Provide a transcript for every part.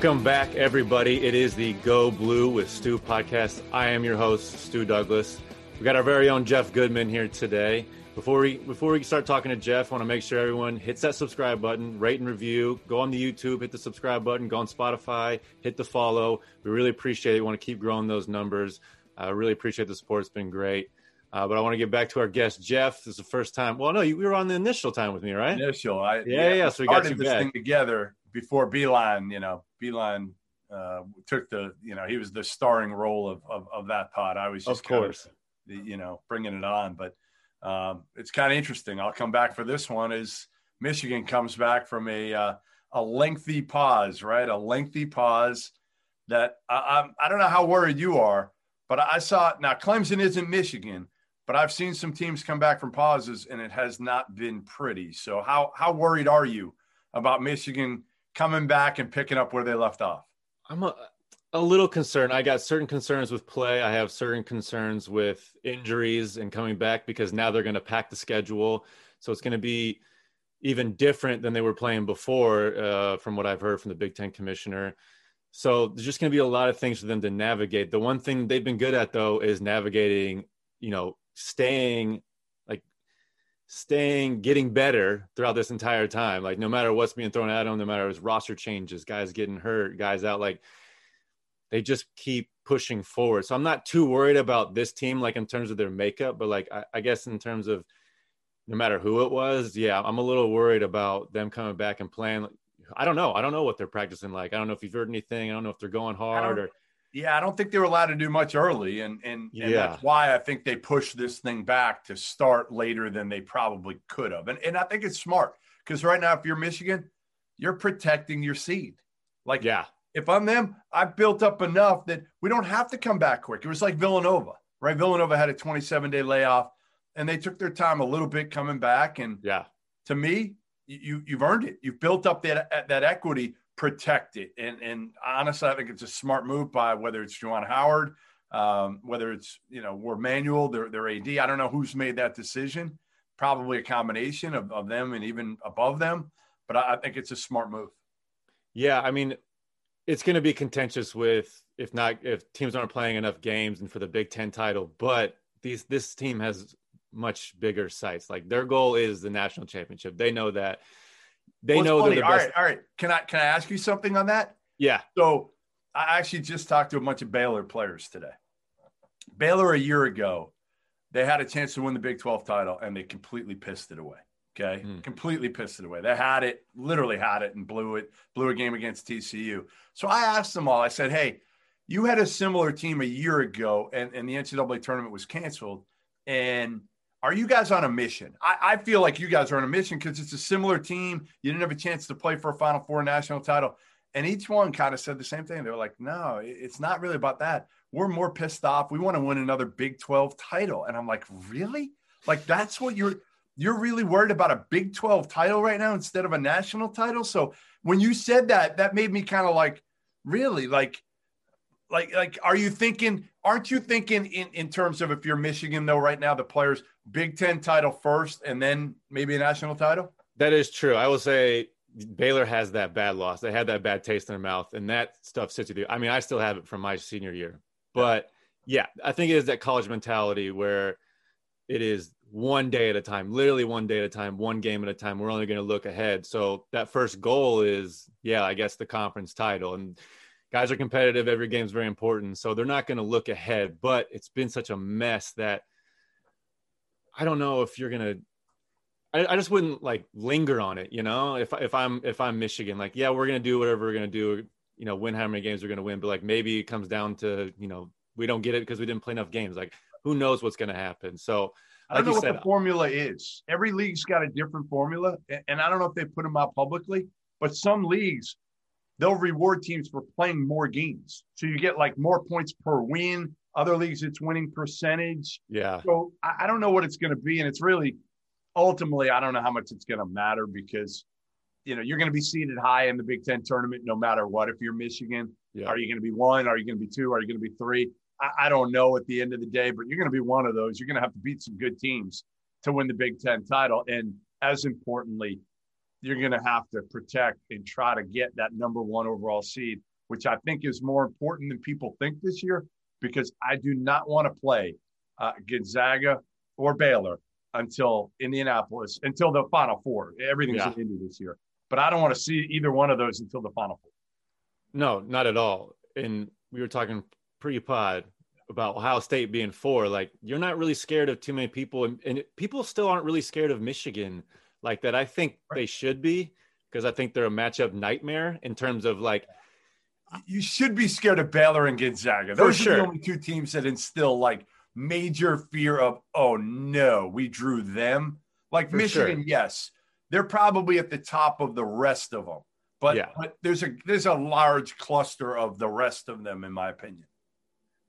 Welcome back, everybody. It is the Go Blue with Stu podcast. I am your host, Stu Douglass. We got our very own Jeff Goodman here today. Before we before we start talking to Jeff, I want to make sure everyone hits that subscribe button, rate and review. Go on the YouTube, hit the subscribe button. Go on Spotify, hit the follow. We really appreciate it. We want to keep growing those numbers. I uh, really appreciate the support. It's been great. Uh, but I want to get back to our guest, Jeff. This is the first time. Well, no, you, were on the initial time with me, right? Initial. I, yeah, yeah. yeah so we got this back. thing together before Beilein, you know, Beilein uh, took the, you know, he was the starring role of, of, of that pod. I was just, of course, of, you know, bringing it on. But um, it's kind of interesting. I'll come back for this one as Michigan comes back from a, uh, a lengthy pause, right? A lengthy pause that I, I, I don't know how worried you are, but I saw now Clemson isn't Michigan, but I've seen some teams come back from pauses and it has not been pretty. So how, how worried are you about Michigan coming back and picking up where they left off? I'm a, a little concerned. I got certain concerns with play. I have certain concerns with injuries and coming back because now they're going to pack the schedule. So it's going to be even different than they were playing before, uh, from what I've heard from the Big Ten commissioner. So there's just going to be a lot of things for them to navigate. The one thing they've been good at, though, is navigating, you know, staying staying, getting better throughout this entire time. Like no matter what's being thrown at them, no matter his roster changes, guys getting hurt, guys out, like they just keep pushing forward. So I'm not too worried about this team, like in terms of their makeup, but like I, I guess in terms of no matter who it was, yeah, I'm a little worried about them coming back and playing. I don't know. I don't know what they're practicing like. I don't know if you've heard anything. I don't know if they're going hard or yeah, I don't think they were allowed to do much early, and and, and yeah. that's why I think they pushed this thing back to start later than they probably could have. And and I think it's smart because right now, if you're Michigan, you're protecting your seed. Like, yeah, if I'm them, I've built up enough that we don't have to come back quick. It was like Villanova, right? Villanova had a 27 day layoff, and they took their time a little bit coming back. And yeah, to me, you you've earned it. You've built up that that equity protect it. And and honestly, I think it's a smart move by whether it's Juwan Howard, um, whether it's you know Warde Manuel, their their AD. I don't know who's made that decision. Probably a combination of, of them and even above them. But I, I think it's a smart move. Yeah, I mean, it's going to be contentious with if not if teams aren't playing enough games and for the Big Ten title. But these this team has much bigger sights. Like their goal is the national championship. They know that. They well, know they're the all best. right, all right. Can I can I ask you something on that? Yeah. So I actually just talked to a bunch of Baylor players today. Baylor a year ago, they had a chance to win the Big 12 title and they completely pissed it away. Okay. Mm. Completely pissed it away. They had it, literally had it and blew it, blew a game against TCU. So I asked them all, I said, Hey, you had a similar team a year ago and, and the NCAA tournament was canceled. And are you guys on a mission? I, I feel like you guys are on a mission because it's a similar team. You didn't have a chance to play for a Final Four national title. And each one kind of said the same thing. They were like, no, it's not really about that. We're more pissed off. We want to win another Big 12 title. And I'm like, really? Like, that's what you're you're really worried about a Big 12 title right now instead of a national title. So when you said that, that made me kind of like, really? Like, like like are you thinking aren't you thinking in in terms of if you're michigan though right now the players big 10 title first and then maybe a national title? That is true. I will say baylor has that bad loss. They had that bad taste in their mouth and that stuff sits with you. I mean i still have it from my senior year. But yeah i think it is that college mentality where it is one day at a time literally one day at a time one game at a time. We're only going to look ahead. So that first goal is yeah i guess the conference title. And guys are competitive. Every game is very important. So they're not going to look ahead, but it's been such a mess that I don't know if you're going to, I, just wouldn't like linger on it. You know, if, if I'm, if I'm Michigan, like, yeah, we're going to do whatever we're going to do, you know, win how many games we're going to win. But like, maybe it comes down to, you know, we don't get it because we didn't play enough games. Like who knows what's going to happen. So I don't know what said, the formula is. Every league's got a different formula. And I don't know if they put them out publicly, but some leagues they'll reward teams for playing more games. So you get like more points per win. Other leagues, it's winning percentage. Yeah. So I, I don't know what it's going to be. And it's really ultimately, I don't know how much it's going to matter because, you know, you're going to be seated high in the Big Ten tournament no matter what. If you're Michigan, yeah. are you going to be one? Are you going to be two? Are you going to be three? I, I don't know at the end of the day, but you're going to be one of those. You're going to have to beat some good teams to win the Big Ten title. And as importantly, you're going to have to protect and try to get that number one overall seed which I think is more important than people think this year, because I do not want to play uh, Gonzaga or Baylor until Indianapolis, until the Final Four. Everything's yeah. in Indy this year. But I don't want to see either one of those until the Final Four. No, not at all. And we were talking pre-pod about Ohio State being four. Like you're not really scared of too many people, and, and people still aren't really scared of Michigan like that. I think right. they should be because I think they're a matchup nightmare in terms of like. You should be scared of Baylor and Gonzaga. Those are sure. the only two teams that instill like major fear of, oh no, we drew them. Like For Michigan, sure. yes, they're probably at the top of the rest of them. But, yeah. but there's a there's a large cluster of the rest of them, in my opinion.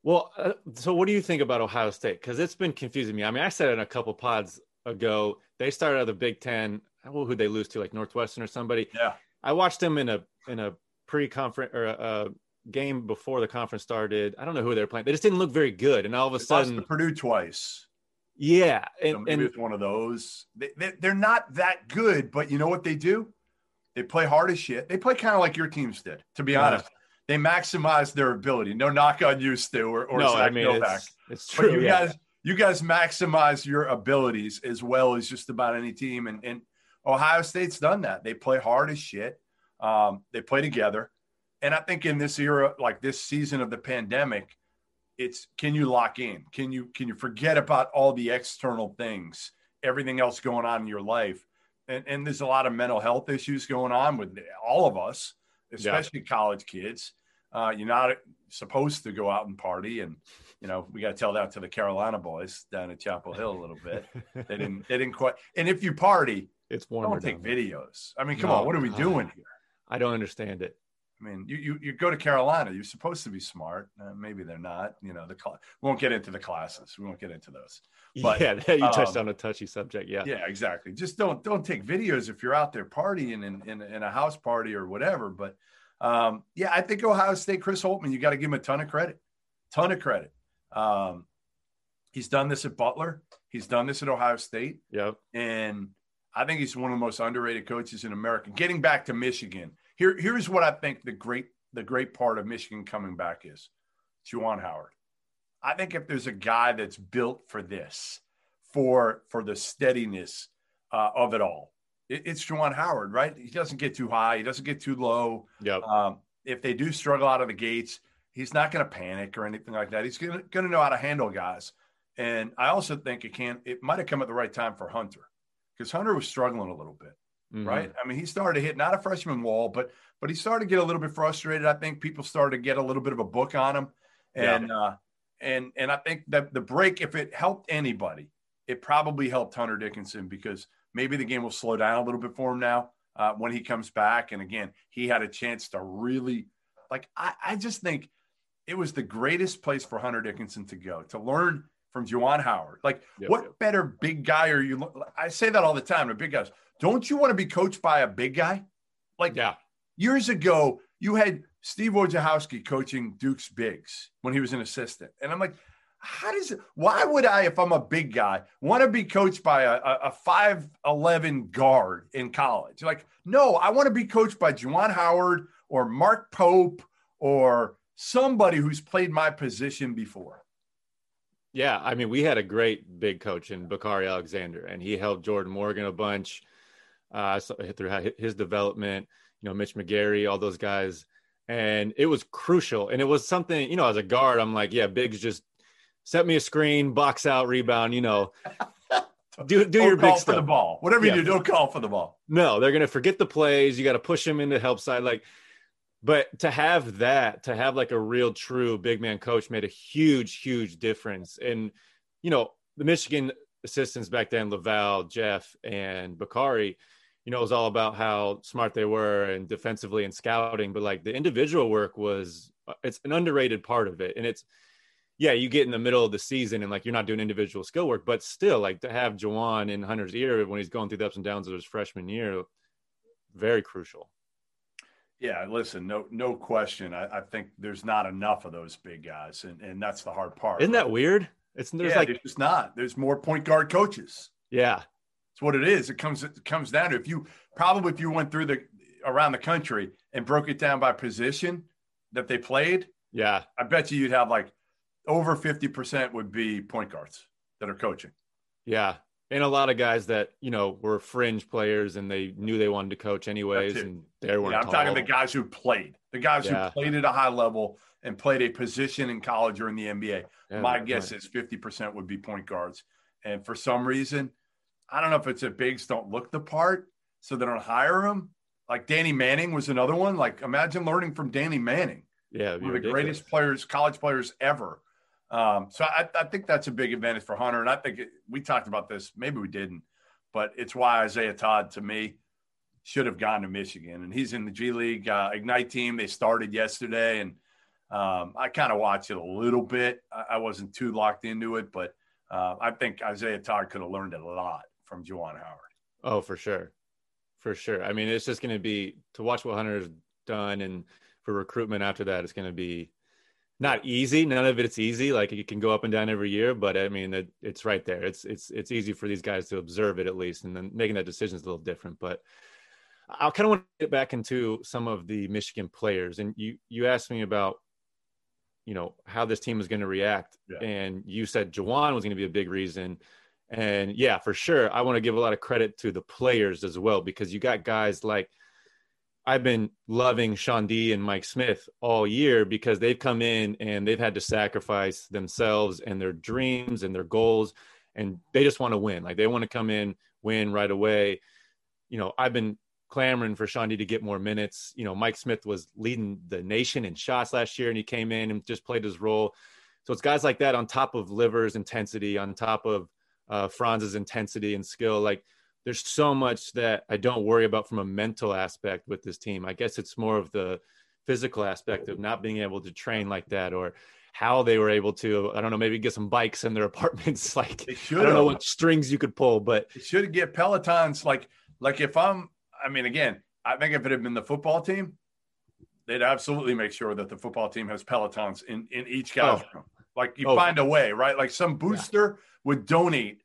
Well, uh, so what do you think about Ohio State? Because it's been confusing me. I mean, I said in a couple pods ago, they started out of the Big Ten. Well, who they lose to, like Northwestern or somebody? Yeah. I watched them in a in a pre-conference or a, a, game before the conference started. I don't know who they were playing. They just didn't look very good, and all of a they sudden, Purdue twice. Yeah, and, so maybe and, it's one of those. They, they, they're not that good, but you know what they do? They play hard as shit. They play kind of like your teams did, to be honest. They maximize their ability. No knock on you, Stu, or, or no, Zack I mean, Novak. It's, it's true. But you yeah. guys, you guys maximize your abilities as well as just about any team. And, and Ohio State's done that. They play hard as shit. Um, they play together. And I think in this era, like this season of the pandemic, it's can you lock in? Can you can you forget about all the external things, everything else going on in your life? And, and there's a lot of mental health issues going on with all of us, especially yeah. college kids. Uh, you're not supposed to go out and party, and you know we got to tell that to the Carolina boys down at Chapel Hill a little bit. they didn't. They didn't quite. And if you party, it's warmer. Don't take videos. I mean, come no, on, what are we doing here? I don't understand it. I mean, you, you, you go to Carolina, you're supposed to be smart. Uh, maybe they're not. You know, the cl- we won't get into the classes. We won't get into those. But, yeah, you touched um, on a touchy subject. Yeah, yeah, exactly. Just don't don't take videos if you're out there partying in in, in a house party or whatever. But um, yeah, I think Ohio State, Chris Holtmann, you got to give him a ton of credit, ton of credit. Um, he's done this at Butler. He's done this at Ohio State. Yep. And I think he's one of the most underrated coaches in America. Getting back to Michigan here, here's what I think the great the great part of Michigan coming back is Juwan Howard. I think if there's a guy that's built for this, for for the steadiness uh, of it all, it, it's Juwan Howard, right? He doesn't get too high, he doesn't get too low. Yep. Um, if they do struggle out of the gates, he's not going to panic or anything like that. He's going to know how to handle guys. And I also think it can it might have come at the right time for Hunter because Hunter was struggling a little bit mm-hmm. right? I mean, he started to hit not a freshman wall, but but he started to get a little bit frustrated. I think people started to get a little bit of a book on him, and yeah. uh, and and I think that the break, if it helped anybody, it probably helped Hunter Dickinson because maybe the game will slow down a little bit for him now uh, when he comes back. And again, he had a chance to really, like, I, I just think it was the greatest place for Hunter Dickinson to go to learn from Juwan Howard. Like, yep, what yep. better big guy are you? I say that all the time to big guys. Don't you want to be coached by a big guy? Like, yeah. Years ago, you had Steve Wojciechowski coaching Duke's bigs when he was an assistant, and I'm like, how does it? Why would I, if I'm a big guy, want to be coached by a, a five eleven guard in college? Like, no, I want to be coached by Juwan Howard or Mark Pope or somebody who's played my position before. Yeah, I mean, we had a great big coach in Bacari Alexander, and he helped Jordan Morgan a bunch uh, through his development. You know, Mitch McGary, all those guys, and it was crucial. And it was something, you know, as a guard, I'm like, yeah, bigs just set me a screen, box out, rebound. You know, do do your big stuff. for the ball. Whatever yeah. you do, don't call for the ball. No, they're gonna forget the plays. You got to push them into help side, like. But to have that, to have like a real true big man coach made a huge, huge difference. And, you know, the Michigan assistants back then, LaVall, Jeff, and Bacari, you know, it was all about how smart they were and defensively and scouting. But like the individual work was, uh, it's an underrated part of it. And it's, yeah, you get in the middle of the season and like you're not doing individual skill work, but still, like to have Juwan in Hunter's ear when he's going through the ups and downs of his freshman year, very crucial. Yeah, listen, no, no question. I, I, think there's not enough of those big guys, and, and that's the hard part. Isn't right? that weird? It's there's yeah, like it's not. There's more point guard coaches. Yeah, it's what it is. It comes it comes down to if you probably if you went through the around the country and broke it down by position, that they played, yeah, I bet you you'd have like over 50% would be point guards that are coaching. Yeah. And a lot of guys that, you know, were fringe players and they knew they wanted to coach anyways. And they weren't. Yeah, I'm tall. talking the guys who played, the guys Yeah. who played at a high level and played a position in college or in the NBA. Yeah, My right. guess is 50% would be point guards. And for some reason, I don't know if it's that bigs don't look the part, so they don't hire them. Like Danny Manning was another one. Like imagine learning from Danny Manning, Yeah. one of the ridiculous. greatest players, college players ever. Um, so I, I think that's a big advantage for Hunter. And I think it, we talked about this, maybe we didn't, but it's why Isaiah Todd to me should have gone to Michigan. And he's in the G League uh, Ignite team. They started yesterday, and um, I kind of watched it a little bit. I, I wasn't too locked into it, but uh, I think Isaiah Todd could have learned a lot from Juwan Howard. Oh, for sure. For sure. I mean, it's just going to be to watch what Hunter's done and for recruitment after that, it's going to be not easy. None of it's easy. Like it can go up and down every year, but I mean, it, it's right there. It's, it's, it's easy for these guys to observe it at least. And then making that decision is a little different, but I kind of want to get back into some of the Michigan players. And you, you asked me about, you know, how this team is going to react. Yeah. And you said Juwan was going to be a big reason. And yeah, for sure. I want to give a lot of credit to the players as well, because you got guys like I've been loving Chaundee and Mike Smith all year because they've come in and they've had to sacrifice themselves and their dreams and their goals. And they just want to win. Like they want to come in, win right away. You know, I've been clamoring for Chaundee to get more minutes. You know, Mike Smith was leading the nation in shots last year and he came in and just played his role. So it's guys like that on top of Livers' intensity, on top of uh, Franz's intensity and skill. Like there's so much that I don't worry about from a mental aspect with this team. I guess it's more of the physical aspect of not being able to train like that or how they were able to, I don't know, maybe get some bikes in their apartments. Like, I don't know what strings you could pull, but They should get Pelotons. Like, like if I'm, I mean, again, I think if it had been the football team, they'd absolutely make sure that the football team has Pelotons in, in each oh. guy's room. Like you Oh. find a way, right? Like some booster would donate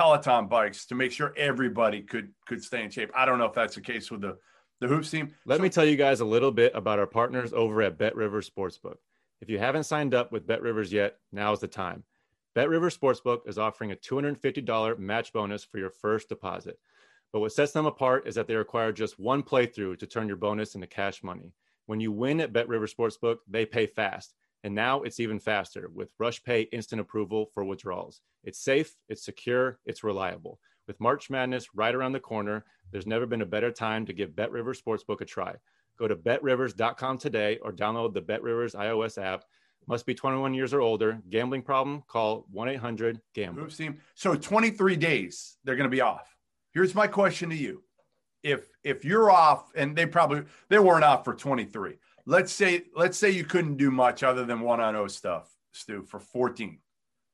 Peloton bikes to make sure everybody could could stay in shape. I don't know if that's the case with the the hoops team. Let So- me tell you guys a little bit about our partners over at Bet Rivers Sportsbook. If you haven't signed up with Bet Rivers yet, now is the time. Bet Rivers Sportsbook is offering a $250 match bonus for your first deposit. But what sets them apart is that they require just one playthrough to turn your bonus into cash money. When you win at Bet Rivers Sportsbook, they pay fast. And now it's even faster with RushPay instant approval for withdrawals. It's safe, it's secure, it's reliable. With March Madness right around the corner, there's never been a better time to give Bet Rivers Sportsbook a try. Go to betrivers.com today or download the Bet Rivers iOS app. Must be 21 years or older. Gambling problem? Call 1 800 GAMBLER. So 23 days they're going to be off. Here's my question to you: If if you're off, and they probably they weren't off for 23. Let's say let's say you couldn't do much other than one on O stuff, Stu, for 14.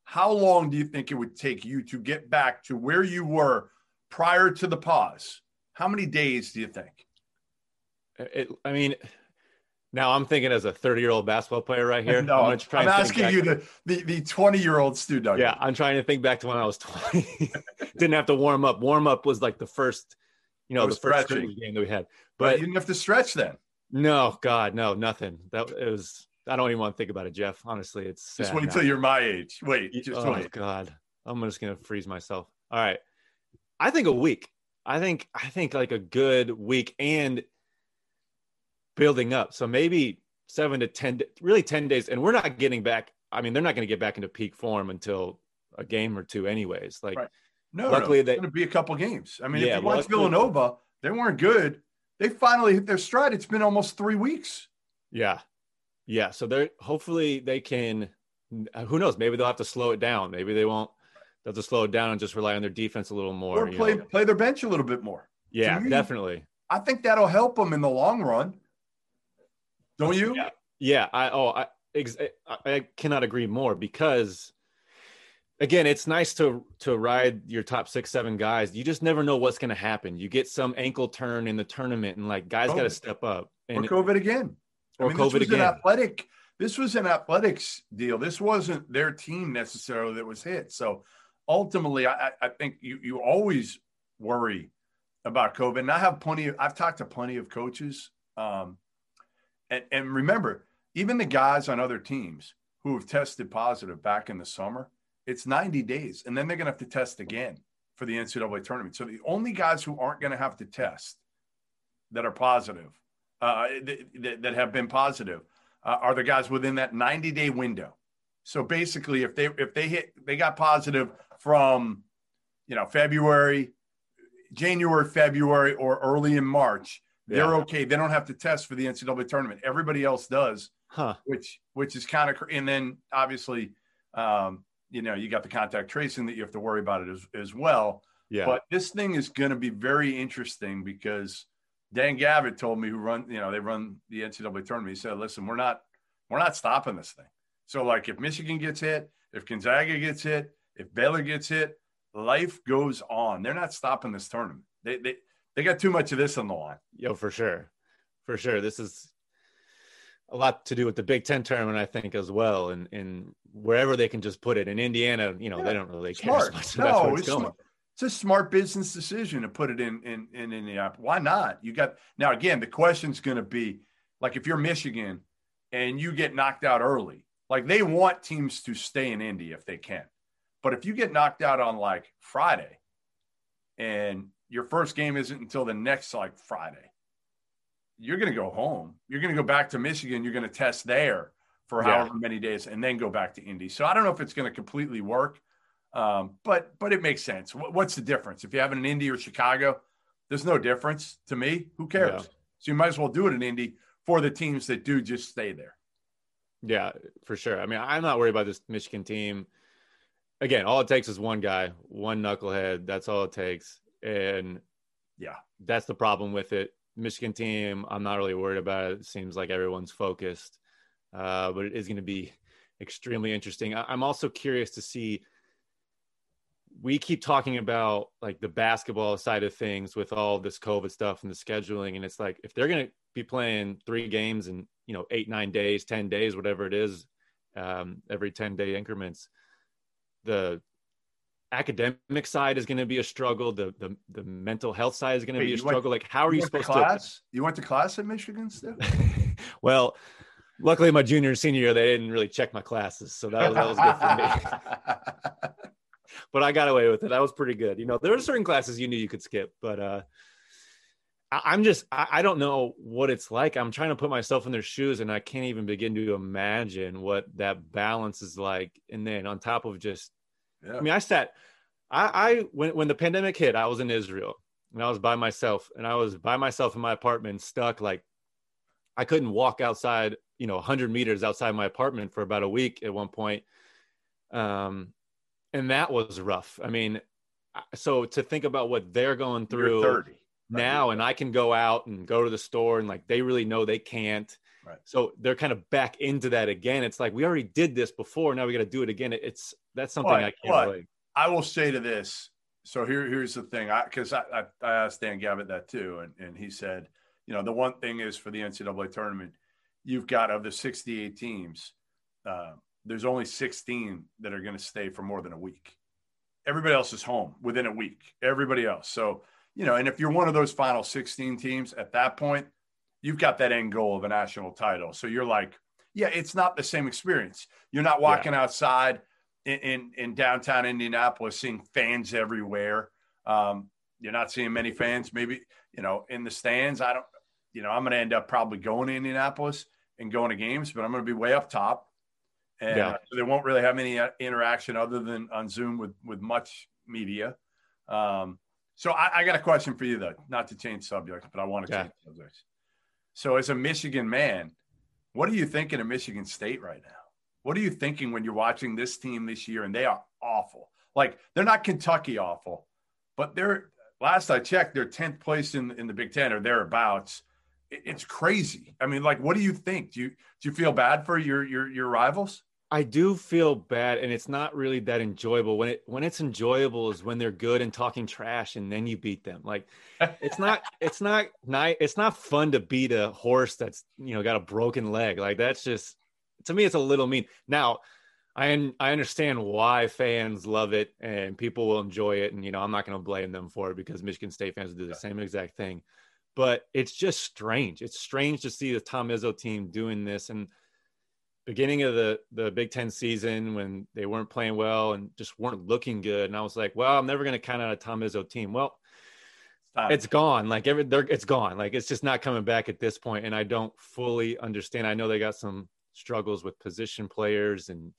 How long do you think it would take you to get back to where you were prior to the pause? How many days do you think? It, I mean, now I'm thinking as a 30 year old basketball player right here. no, I'm, I'm, gonna try and think asking you the the the 20 year old Stu Duggan. Yeah, I'm trying to think back to when I was 20. Didn't have to warm up. Warm up was like the first, you know, the first game that we had. but But you didn't have to stretch then. No, God, no, nothing. That it was. I don't even want to think about it, Jeff. Honestly, it's Just wait now. till you're my age. Wait, you just oh wait. God, I'm just gonna freeze myself. All right, I think a week. I think I think like a good week and building up. So maybe seven to ten, really ten days. And we're not getting back. I mean, they're not going to get back into peak form until a game or two, anyways. Like Right. No, Luckily no, they- it's going to be a couple games. I mean, Yeah, if you watch luckily- Villanova, they weren't good. They finally hit their stride. It's been almost three weeks. Yeah. Yeah. So they're hopefully they can who knows, maybe they'll have to slow it down. Maybe they won't they'll just slow it down and just rely on their defense a little more. Or play know. play their bench a little bit more. Yeah, me- definitely. I think that'll help them in the long run. Don't you? Yeah. Yeah. I oh I ex- I, I cannot agree more because again, it's nice to to ride your top six, seven guys. You just never know what's gonna happen. You get some ankle turn in the tournament and like guys gotta step up. Or And COVID again. or I mean, COVID this was again. an athletic. This was an athletics deal. This wasn't their team necessarily that was hit. So ultimately, I, I- I think you you always worry about COVID. And I have plenty. Of, I've talked to plenty of coaches. Um, and, and remember, even the guys on other teams who have tested positive back in the summer, it's 90 days. And then they're going to have to test again for the NCAA tournament. So the only guys who aren't going to have to test that are positive, uh, that, that have been positive, uh, are the guys within that 90 day window. So basically, if they if they hit they got positive from you know February, January, February, or early in March, they're okay. They don't have to test for the NCAA tournament. Everybody else does, huh. which which is kind of and then obviously, um, you know, you got the contact tracing that you have to worry about it as, as well. Yeah. But this thing is going to be very interesting because Dan Gavitt told me who run, you know, they run the NCAA tournament. He said, "Listen, we're not we're not stopping this thing. So like if Michigan gets hit, if Gonzaga gets hit, if Baylor gets hit, life goes on. They're not stopping this tournament. They they they got too much of this on the line. Yo, for sure, for sure. This is a lot to do with the Big Ten tournament, I think, as well, and and wherever they can just put it. In Indiana, you know, yeah, they don't really smart. care much. no, it's, smart. it's a smart business decision to put it in in in Indiana. Why not? You got now again. The question's going to be like if you're Michigan and you get knocked out early, like they want teams to stay in Indy if they can. But if you get knocked out on like Friday and your first game isn't until the next like Friday, you're going to go home. You're going to go back to Michigan. You're going to test there for yeah. however many days and then go back to Indy. So I don't know if it's going to completely work, um, but but it makes sense. What's the difference if you have an Indy or Chicago? There's no difference to me. Who cares? Yeah. So you might as well do it in Indy for the teams that do just stay there. Yeah, for sure. I mean, I'm not worried about this Michigan team. Again, all it takes is one guy, one knucklehead. That's all it takes. And yeah, that's the problem with it. Michigan team, I'm not really worried about it. It seems like everyone's focused, uh, but it is going to be extremely interesting. I- I'm also curious to see. We keep talking about like the basketball side of things with all this COVID stuff and the scheduling, and it's like if they're going to be playing three games in you know eight nine days ten days whatever it is um, every 10 day increments the academic side is going to be a struggle the the, the mental health side is going to be a struggle went, like how are you, you supposed to class? You went to class at michigan still? Well luckily my junior and senior year they didn't really check my classes so that was, that was good for me. But i got away with it. That was pretty good. You know there were certain classes you knew you could skip but uh I'm just I don't know what it's like. I'm trying to put myself in their shoes and I can't even begin to imagine what that balance is like. And then on top of just yeah. I mean, I sat I, I when when the pandemic hit, I was in Israel and I was by myself and I was by myself in my apartment stuck like I couldn't walk outside, you know, 100 meters outside my apartment for about a week at one point. Um and that was rough. I mean, so to think about what they're going through You're 30 now and I can go out and go to the store and like they really know they can't. Right. So they're kind of back into that again. It's like we already did this before. Now we got to do it again. It's that's something but, I can't. Really... I will say to this. So here, here's the thing. I because I, I, I asked Dan Gavitt that too, and and he said, you know, the one thing is for the NCAA tournament, you've got of the 68 teams, uh, there's only 16 that are going to stay for more than a week. Everybody else is home within a week. Everybody else. So you know, and if you're one of those final 16 teams at that point, you've got that end goal of a national title. So you're like, yeah, it's not the same experience. You're not walking yeah. outside in, in, downtown Indianapolis seeing fans everywhere. Um, you're not seeing many fans, maybe, you know, in the stands. I don't, you know, I'm going to end up probably going to Indianapolis and going to games, but I'm going to be way up top. And yeah. so they won't really have any uh, interaction other than on Zoom with, with much media. Um, so I, I, got a question for you though, not to change subjects, but I want to yeah. change subjects. So as a Michigan man, what are you thinking of Michigan State right now? What are you thinking when you're watching this team this year and they are awful? Like they're not Kentucky awful, but they're last I checked, they're 10th place in, in the Big Ten or thereabouts. it's crazy. I mean, like, what do you think? Do you do you feel bad for your your your rivals? I do feel bad, and it's not really that enjoyable. When it when it's enjoyable is when they're good and talking trash, and then you beat them. Like it's not it's not nice. It's not fun to beat a horse that's you know got a broken leg. Like that's just to me, it's a little mean. Now, I I understand why fans love it and people will enjoy it, and you know I'm not going to blame them for it because Michigan State fans do the same exact thing. But it's just strange. It's strange to see the Tom Izzo team doing this and beginning of the the Big Ten season when they weren't playing well and just weren't looking good. And I was like, well, I'm never going to count out a Tom Izzo team. Well, it's gone. Like every, they're, it's gone. Like it's just not coming back at this point. And I don't fully understand. I know they got some struggles with position players and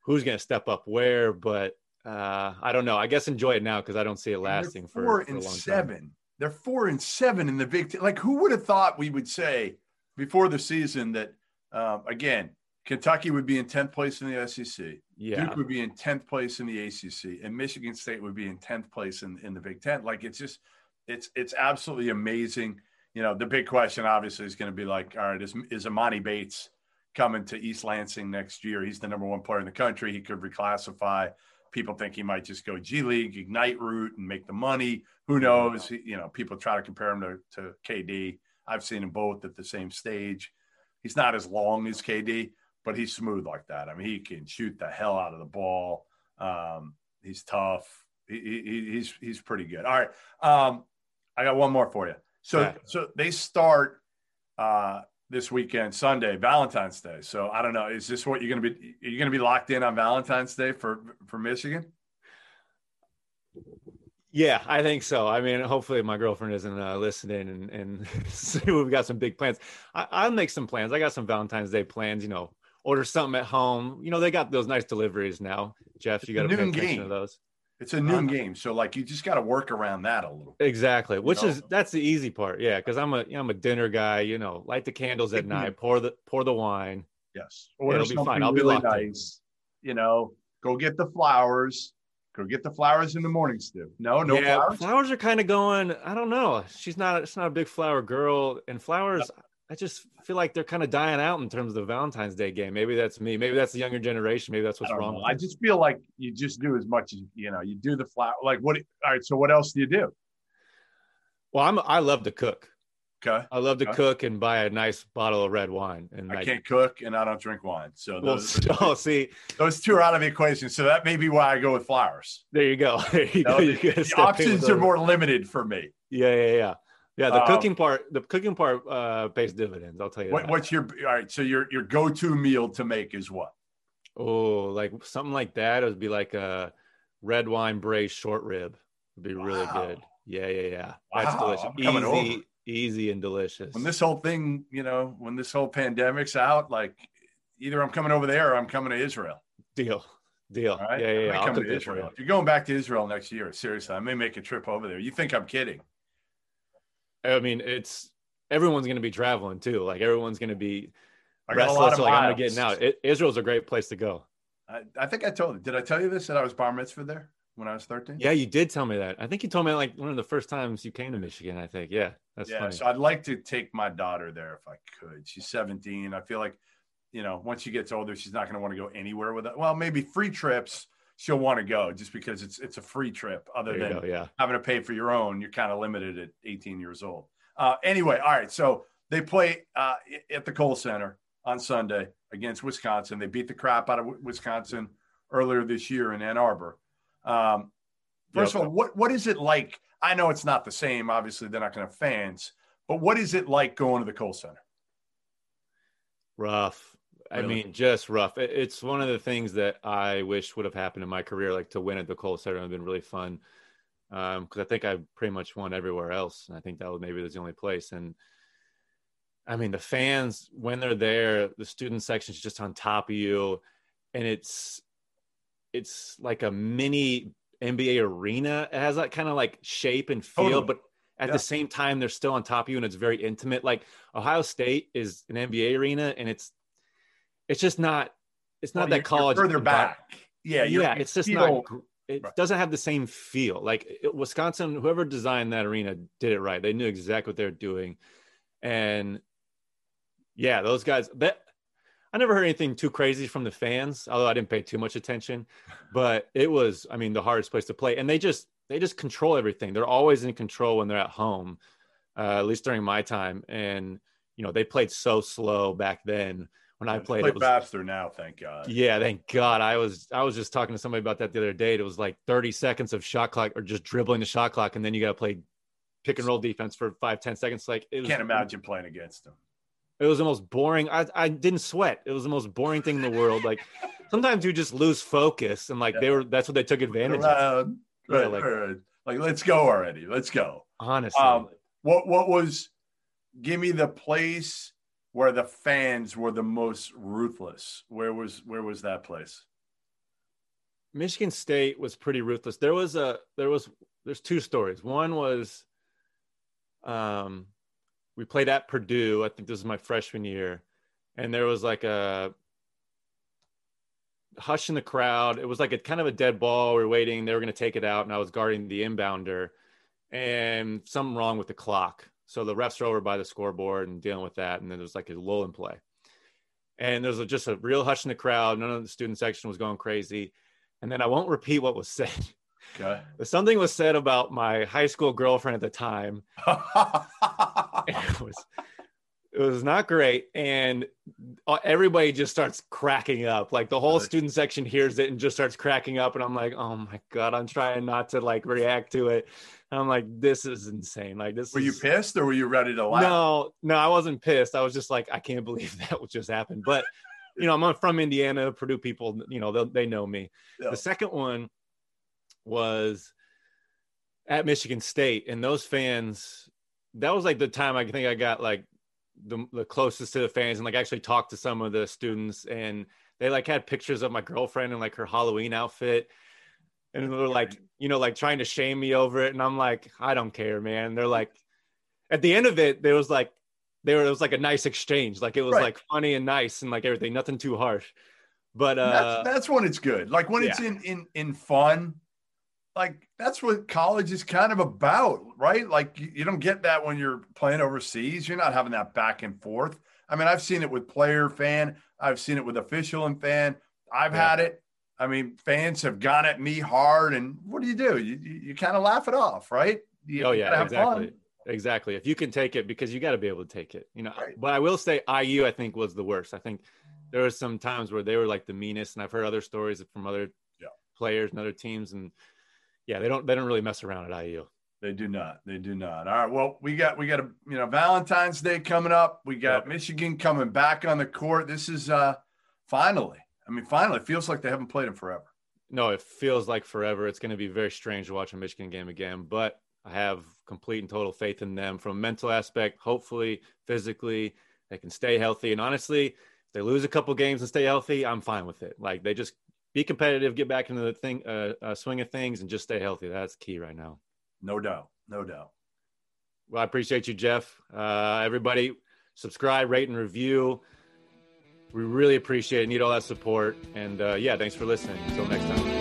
who's going to step up where, but uh, I don't know. I guess enjoy it now because I don't see it lasting four for, and for seven. time. They're four and seven in the Big Ten. Like who would have thought we would say before the season that um, again Kentucky would be in tenth place in the SEC, Yeah. Duke would be in tenth place in the ACC, and Michigan State would be in tenth place in, in the Big Ten. Like it's just it's it's absolutely amazing. You know, the big question obviously is going to be like, all right, is is Emoni Bates coming to East Lansing next year? He's the number one player in the country. He could reclassify. People think he might just go G League, Ignite route, and make the money. Who knows? He- You know, people try to compare him to, to KD. I've seen them both at the same stage. He's not as long as KD, but he's smooth like that. I mean, he can shoot the hell out of the ball. Um, he's tough. He, he, he's he's pretty good. All right, um, I got one more for you. So Yeah. so they start uh, this weekend, Sunday, Valentine's Day. So I don't know. Is this what you're going to be? Are you going to be locked in on Valentine's Day for for Michigan? Yeah, I think so. I mean, hopefully my girlfriend isn't uh, listening and, and we've got some big plans. I, I'll make some plans. I got some Valentine's Day plans, you know, order something at home. You know, they got those nice deliveries now. Jeff, you got to pay noon attention game. to those. It's a noon Uh, game, so like you just got to work around that a little. Exactly. Which know? is that's the easy part. Yeah, because I'm a I'm a dinner guy. You know, light the candles at night, pour the pour the wine. Yes, or it'll be fine. I'll be really locked in. You know, go get the flowers. Go get the flowers in the morning, Stu. No, no yeah, flowers. flowers are kind of going. I don't know. She's not. It's not a big flower girl, and flowers. I just feel like they're kind of dying out in terms of the Valentine's Day game. Maybe that's me. Maybe that's the younger generation. Maybe that's what's don't wrong. with I just feel like you just do as much as you know. You do the flower. Like what? All right. So what else do you do? Well, I'm. I love to cook. Okay. I love to Okay. cook and buy a nice bottle of red wine. And I like, can't cook and I don't drink wine. So well, those, so, oh, see, those two are out of the equation. So that may be why I go with flowers. there you go. There you No, go. The, the step in with options are more limited for me. Yeah, yeah, yeah. Yeah, the Um, cooking part, the cooking part uh pays dividends, I'll tell you What, that. what's your all right? So your your go to meal to make is what? Oh, like something like that. It would be like a red wine braised short rib. It'd be really good. Yeah, yeah, yeah. That's delicious. Easy, over. easy and delicious. When this whole thing, you know, when this whole pandemic's out, like either I'm coming over there or I'm coming to Israel. deal, deal. All right. Yeah, yeah, yeah. I'll come to Israel. If you're going back to Israel next year, seriously, I may make a trip over there. You think I'm kidding? I mean, it's everyone's going to be traveling too. Like everyone's going to be I got a lot restless. of Like I'm miles. getting out. It, Israel's a great place to go. I, I think I told you. Did I tell you this that I was bar mitzvah there when I was 13? Yeah, you did tell me that. I think you told me like one of the first times you came to Michigan. I think. Yeah, that's yeah. funny. So I'd like to take my daughter there if I could. She's 17. I feel like, you know, once she gets older, she's not going to want to go anywhere with it. Well, maybe free trips. She'll want to go just because it's it's a free trip. Other there than go. Yeah. having to pay for your own, you're kind of limited at 18 years old. Uh, anyway, all right. So they play uh, at the Kohl Center on Sunday against Wisconsin. They beat the crap out of Wisconsin earlier this year in Ann Arbor. Um, first Yep. of all, what what is it like? I know it's not the same. Obviously, they're not going to have fans, but what is it like going to the Kohl Center? Rough. I mean, just rough. It's one of the things that I wish would have happened in my career. Like to win at the Kohl Center would have been really fun. Um, because I think I pretty much won everywhere else. And I think that was maybe was the only place. And I mean, the fans when they're there, the student section's just on top of you, and it's it's like a mini NBA arena. It has that kind of like shape and feel, Totally. but at Yeah. the same time, they're still on top of you, and it's very intimate. Like Ohio State is an NBA arena, and it's it's just not it's not Well, that you're- you're college further back. Yeah, yeah, it's just feel- not. It Right. doesn't have the same feel. Like it, Wisconsin, whoever designed that arena did it right. They knew exactly what they were doing, and yeah, those guys. That I never heard anything too crazy from the fans, although I didn't pay too much attention. But it was, I mean, the hardest place to play, and they just they just control everything. They're always in control when they're at home, uh, at least during my time. And you know, they played so slow back then. When I played, play it was faster now, thank God. yeah, thank God. I was I was just talking to somebody about that the other day. It was like 30 seconds of shot clock or just dribbling the shot clock, and then you got to play pick and roll defense for five, 10 seconds. Like it was, Can't imagine playing against them. It was the most boring. I, I didn't sweat. It was the most boring thing in the world. Like sometimes you just lose focus, and like yeah. they were. That's what they took advantage of. Right, yeah, like, right. like let's go already. Let's go. Honestly, um, what what was? Give me the place where the fans were the most ruthless. Where was where was that place? Michigan State was pretty ruthless. There was a there was there's two stories. One was um we played at Purdue. I think this is my freshman year, and there was like a hush in the crowd. It was like a kind of a dead ball. We were waiting. They were going to take it out, and I was guarding the inbounder, and something wrong with the clock. So the refs are over by the scoreboard and dealing with that, and then there's like a lull in play, and there's just a real hush in the crowd. None of the student section was going crazy, and then I won't repeat what was said. Okay. Something was said about my high school girlfriend at the time. it was it was not great and uh, everybody just starts cracking up. Like the whole student section hears it and just starts cracking up and i'm like oh my god i'm trying not to like react to it. I'm like this is insane. Like this were is... you pissed or were you ready to laugh? No no i wasn't pissed. I was just like i can't believe that what just happened. But you know i'm from indiana. Purdue people you know they know me. Yeah. the second one was at Michigan State, and those fans, that was like the time I think I got like the, the closest to the fans and like actually talked to some of the students, and they like had pictures of my girlfriend and like her Halloween outfit. And they're like, you know, like trying to shame me over it. And I'm like, I don't care, man. They're like, at the end of it, there was like, there was like a nice exchange. Like it was right. like funny and nice and like everything, nothing too harsh. But uh that's, that's when it's good. Like when it's in in in fun, like that's what college is kind of about, right? Like you, you, don't get that when you're playing overseas. You're not having that back and forth. I mean, I've seen it with player fan, I've seen it with official and fan. I've yeah. had it. I mean, fans have gone at me hard, and what do you do? You you, you kind of laugh it off, right? You, oh yeah, exactly. Fun. Exactly. If you can take it, because you got to be able to take it, you know. Right. But I will say, IU, I think was the worst. I think there were some times where they were like the meanest, and I've heard other stories from other yeah. players and other teams, and yeah, they don't they don't really mess around at IU. They do not. They do not. All right. Well, we got we got a you know Valentine's Day coming up. We got yep. Michigan coming back on the court. This is uh finally. I mean, finally, it feels like they haven't played in forever. No, it feels like forever. It's going to be very strange to watch a Michigan game again, but I have complete and total faith in them from a mental aspect. Hopefully, physically, they can stay healthy. And honestly, if they lose a couple games and stay healthy, I'm fine with it. Like they just be competitive, get back into the thing, uh, uh, swing of things, and just stay healthy. That's key right now. No doubt, no doubt. Well, I appreciate you, Jeff. Uh, everybody, subscribe, rate, and review. We really appreciate it. Need all that support. And uh, yeah, thanks for listening. Until next time.